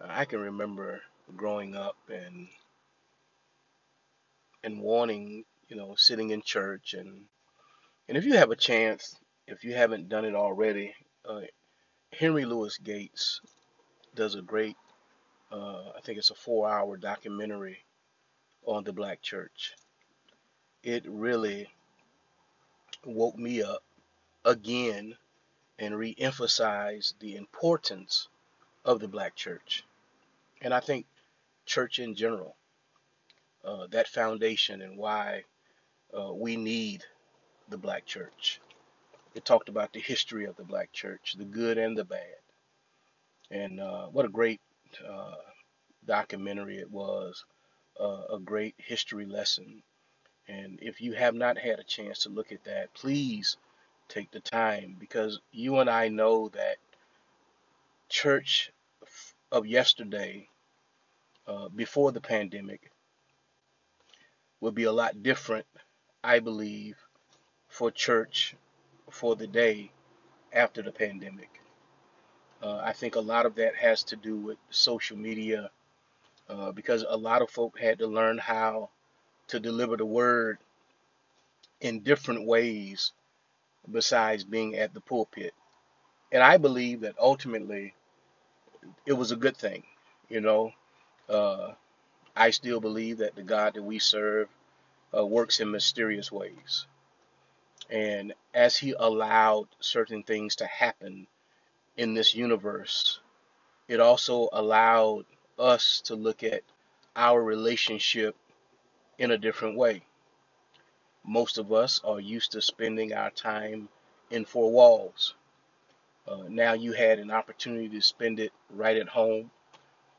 Uh, I can remember growing up and and wanting, you know, sitting in church and and if you have a chance, if you haven't done it already, uh, Henry Louis Gates does a great, uh, I think it's a four-hour documentary on the Black Church. It really woke me up again and re-emphasized the importance of the Black Church, and I think church in general, uh, that foundation and why uh, we need the Black Church. It talked about the history of the Black Church, the good and the bad, and uh, what a great uh, documentary it was, uh, a great history lesson. And if you have not had a chance to look at that, please take the time because you and I know that church of yesterday, uh, before the pandemic, would be a lot different, I believe, for church for the day after the pandemic. Uh, I think a lot of that has to do with social media uh, because a lot of folk had to learn how to deliver the word in different ways besides being at the pulpit. And I believe that ultimately it was a good thing. You know, uh, I still believe that the God that we serve uh, works in mysterious ways. And as He allowed certain things to happen in this universe, it also allowed us to look at our relationship in a different way. Most of us are used to spending our time in four walls. Uh, now you had an opportunity to spend it right at home,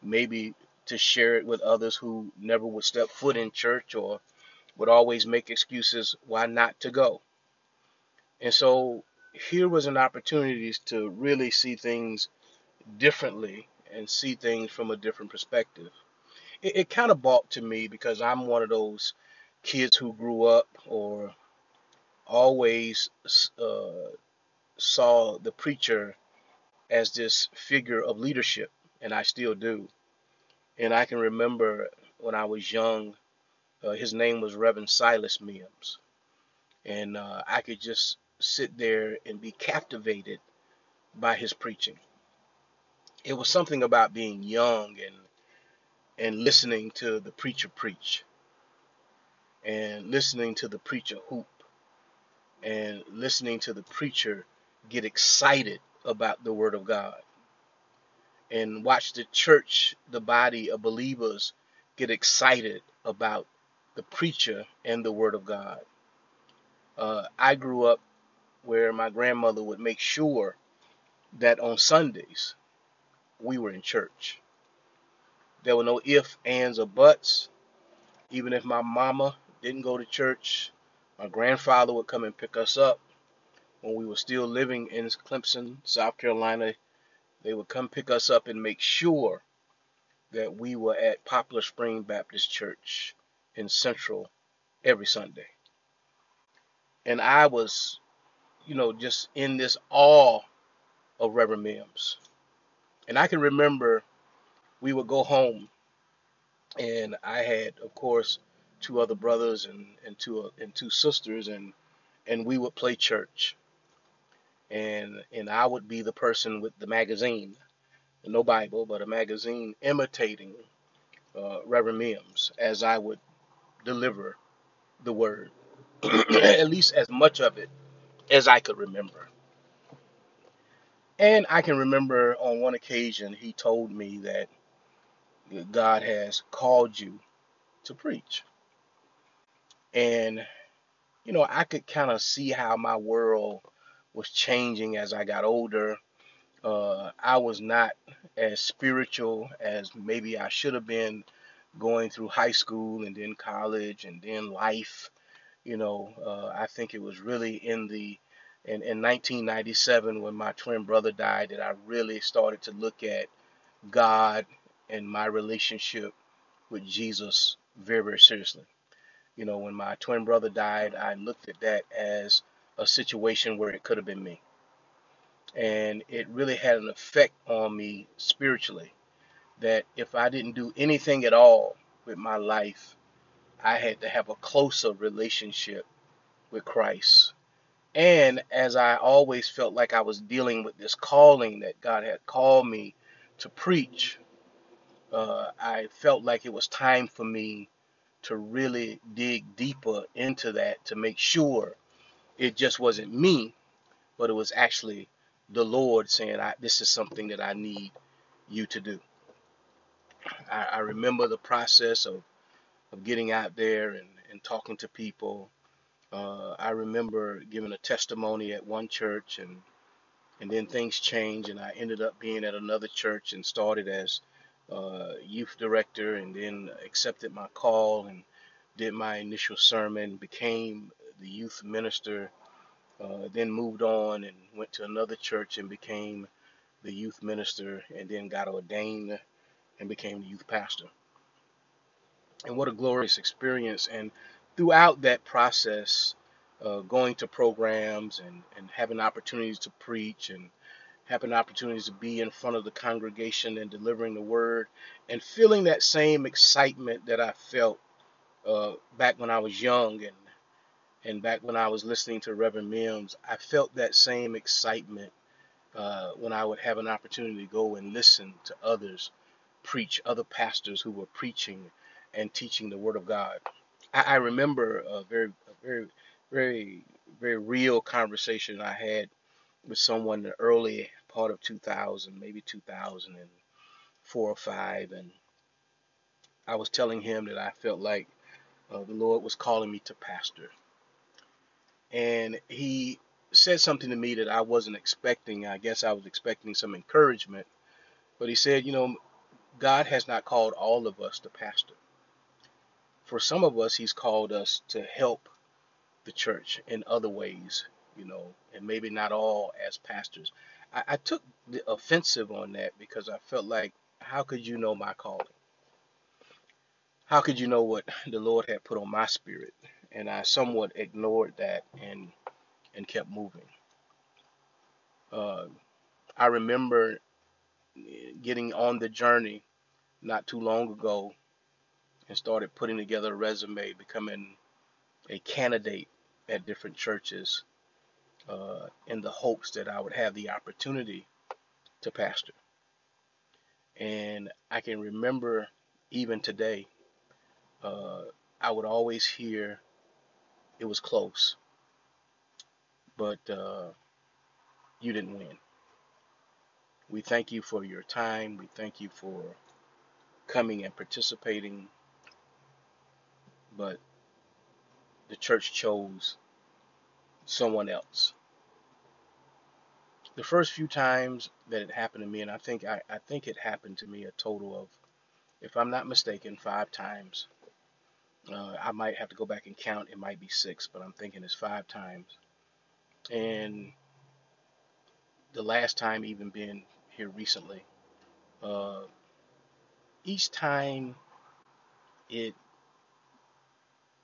maybe to share it with others who never would step foot in church or would always make excuses why not to go. And so here was an opportunity to really see things differently and see things from a different perspective. It, it kind of bought to me because I'm one of those kids who grew up or always uh, saw the preacher as this figure of leadership, and I still do. And I can remember when I was young, uh, his name was Reverend Silas Mims, and uh, I could just sit there and be captivated by his preaching. It was something about being young and and listening to the preacher preach and listening to the preacher hoop and listening to the preacher get excited about the word of God and watch the church, the body of believers get excited about the preacher and the word of God. Uh, I grew up where my grandmother would make sure that on Sundays we were in church. There were no ifs, ands, or buts. Even if my mama didn't go to church, my grandfather would come and pick us up when we were still living in Clemson, South Carolina. They would come pick us up and make sure that we were at Poplar Spring Baptist Church in Central every Sunday. And I was you know, just in this awe of Reverend Mims. And I can remember we would go home, and I had, of course, two other brothers and, and two and two sisters, and and we would play church. And and I would be the person with the magazine, no Bible, but a magazine imitating uh, Reverend Mims as I would deliver the word, at least as much of it as I could remember. And I can remember on one occasion he told me that God has called you to preach. And, you know, I could kind of see how my world was changing as I got older. Uh, I was not as spiritual as maybe I should have been going through high school and then college and then life. You know, uh, I think it was really in the in, in 1997 when my twin brother died that I really started to look at God and my relationship with Jesus very, very seriously. You know, when my twin brother died, I looked at that as a situation where it could have been me. and it really had an effect on me spiritually. That if I didn't do anything at all with my life, I had to have a closer relationship with Christ. And as I always felt like I was dealing with this calling that God had called me to preach, uh, I felt like it was time for me to really dig deeper into that to make sure it just wasn't me, but it was actually the Lord saying, This is something that I need you to do. I, I remember the process of, of getting out there and, and talking to people. Uh, I remember giving a testimony at one church and and then things changed and I ended up being at another church and started as uh, youth director and then accepted my call and did my initial sermon, became the youth minister, uh, then moved on and went to another church and became the youth minister and then got ordained and became the youth pastor. And what a glorious experience. And throughout that process, uh, going to programs and, and having opportunities to preach and having opportunities to be in front of the congregation and delivering the word and feeling that same excitement that I felt uh, back when I was young and and back when I was listening to Reverend Mims, I felt that same excitement uh, when I would have an opportunity to go and listen to others preach, other pastors who were preaching and teaching the Word of God. I, I remember a very, a very, very, very real conversation I had with someone in the early part of 2000, maybe 2004 or five, and I was telling him that I felt like uh, the Lord was calling me to pastor, and he said something to me that I wasn't expecting. I guess I was expecting some encouragement, but he said, you know, God has not called all of us to pastor. For some of us, He's called us to help the church in other ways, you know, and maybe not all as pastors. I, I took the offensive on that because I felt like, how could you know my calling? How could you know what the Lord had put on my spirit? And I somewhat ignored that and and kept moving. Uh, I remember getting on the journey not too long ago and started putting together a resume, becoming a candidate at different churches uh, in the hopes that I would have the opportunity to pastor. And I can remember even today, uh, I would always hear it was close, but uh, you didn't win. We thank you for your time. We thank you for coming and participating, but the church chose someone else. The first few times that it happened to me, and I think I, I think it happened to me a total of, if I'm not mistaken, five times. Uh, I might have to go back and count. It might be six, but I'm thinking it's five times. And the last time even being here recently, uh, each time it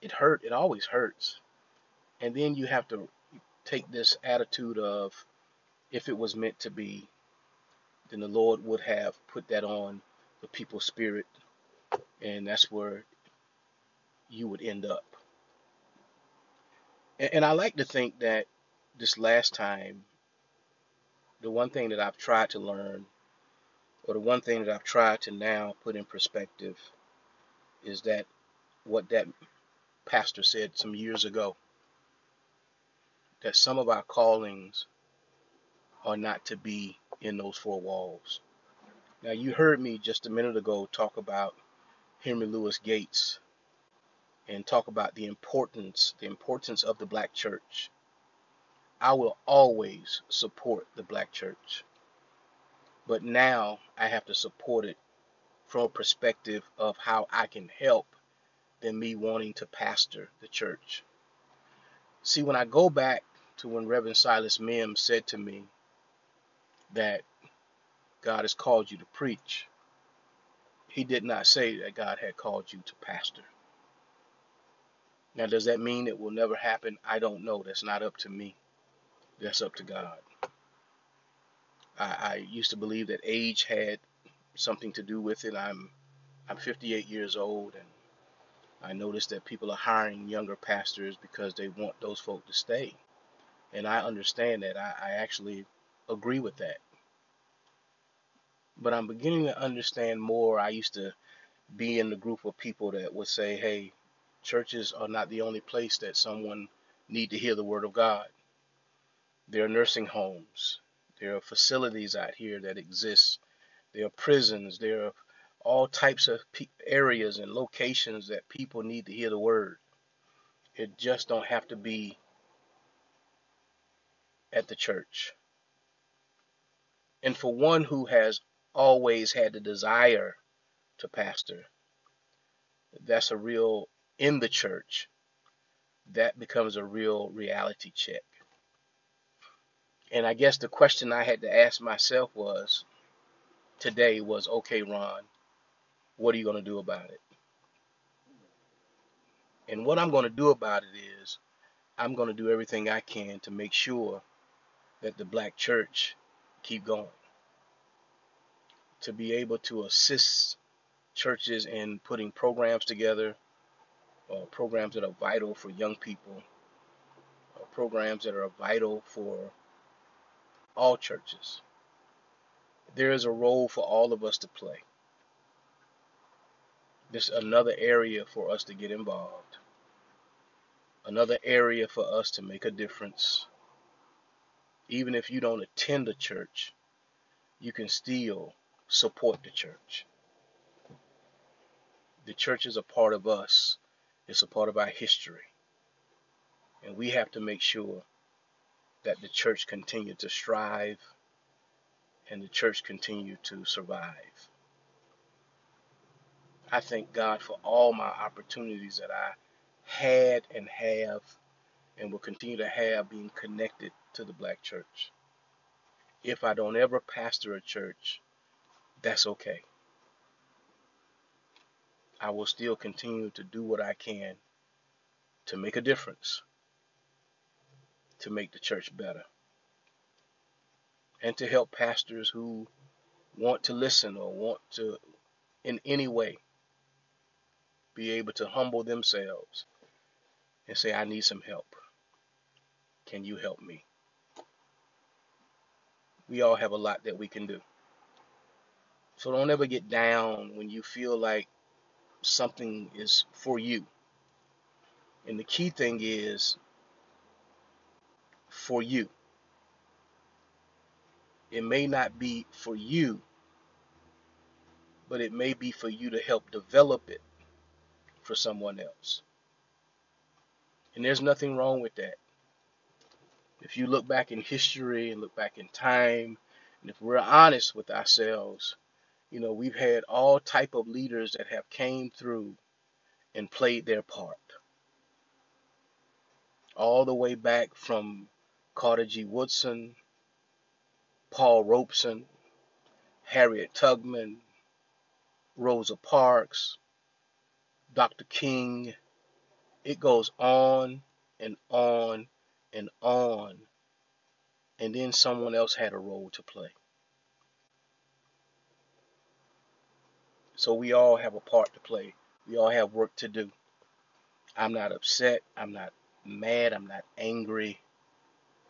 it hurt. It always hurts. And then you have to take this attitude of if it was meant to be, then the Lord would have put that on the people's spirit, and that's where you would end up. And, and I like to think that this last time, the one thing that I've tried to learn, or the one thing that I've tried to now put in perspective, is that what that pastor said some years ago that some of our callings are not to be in those four walls. Now, you heard me just a minute ago talk about Henry Louis Gates and talk about the importance, the importance of the black church. I will always support the black church. But now I have to support it from a perspective of how I can help than me wanting to pastor the church. See, when I go back to when Reverend Silas Mims said to me that God has called you to preach, he did not say that God had called you to pastor. Now, does that mean it will never happen? I don't know. That's not up to me. That's up to God. I, I used to believe that age had something to do with it. I'm I'm 58 years old, and I noticed that people are hiring younger pastors because they want those folk to stay. And I understand that. I, I actually agree with that. But I'm beginning to understand more. I used to be in the group of people that would say, hey, churches are not the only place that someone need to hear the word of God. There are nursing homes. There are facilities out here that exist. There are prisons. There are all types of areas and locations that people need to hear the word. It just don't have to be at the church. And for one who has always had the desire to pastor, that's a real in the church. That becomes a real reality check. And I guess the question I had to ask myself was today was okay, Ron, what are you going to do about it? And what I'm going to do about it is I'm going to do everything I can to make sure that the black church keep going. To be able to assist churches in putting programs together, uh, programs that are vital for young people, uh, programs that are vital for all churches. There is a role for all of us to play. This is another area for us to get involved. Another area for us to make a difference. Even if you don't attend a church, you can still support the church. The church is a part of us. It's a part of our history. And we have to make sure that the church continue to strive and the church continue to survive. I thank God for all my opportunities that I had and have and will continue to have being connected to the black church. If I don't ever pastor a church, that's okay. I will still continue to do what I can to make a difference, to make the church better, and to help pastors who want to listen or want to, in any way, be able to humble themselves and say, I need some help. Can you help me? We all have a lot that we can do. So don't ever get down when you feel like something is for you. And the key thing is for you. It may not be for you, but it may be for you to help develop it for someone else. And there's nothing wrong with that. If you look back in history and look back in time, and if we're honest with ourselves, you know, we've had all type of leaders that have came through and played their part. All the way back from Carter G. Woodson, Paul Robeson, Harriet Tubman, Rosa Parks, Dr. King. It goes on and on and on. And then someone else had a role to play. So we all have a part to play. We all have work to do. I'm not upset. I'm not mad. I'm not angry.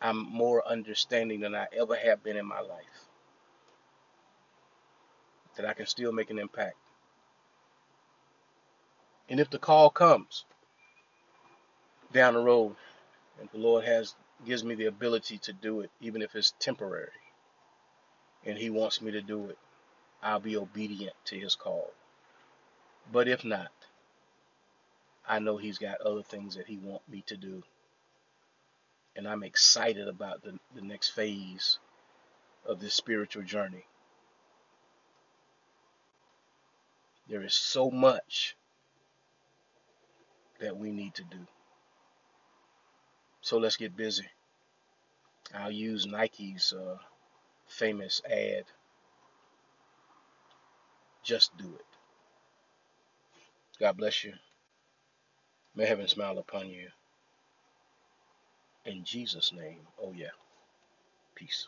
I'm more understanding than I ever have been in my life. That I can still make an impact. And if the call comes down the road, and the Lord has gives me the ability to do it, even if it's temporary, and He wants me to do it, I'll be obedient to his call. But if not, I know he's got other things that he wants me to do. And I'm excited about the, the next phase of this spiritual journey. There is so much that we need to do. So let's get busy. I'll use Nike's uh, famous ad just do it. God bless you. May heaven smile upon you. In Jesus' name, oh yeah. Peace.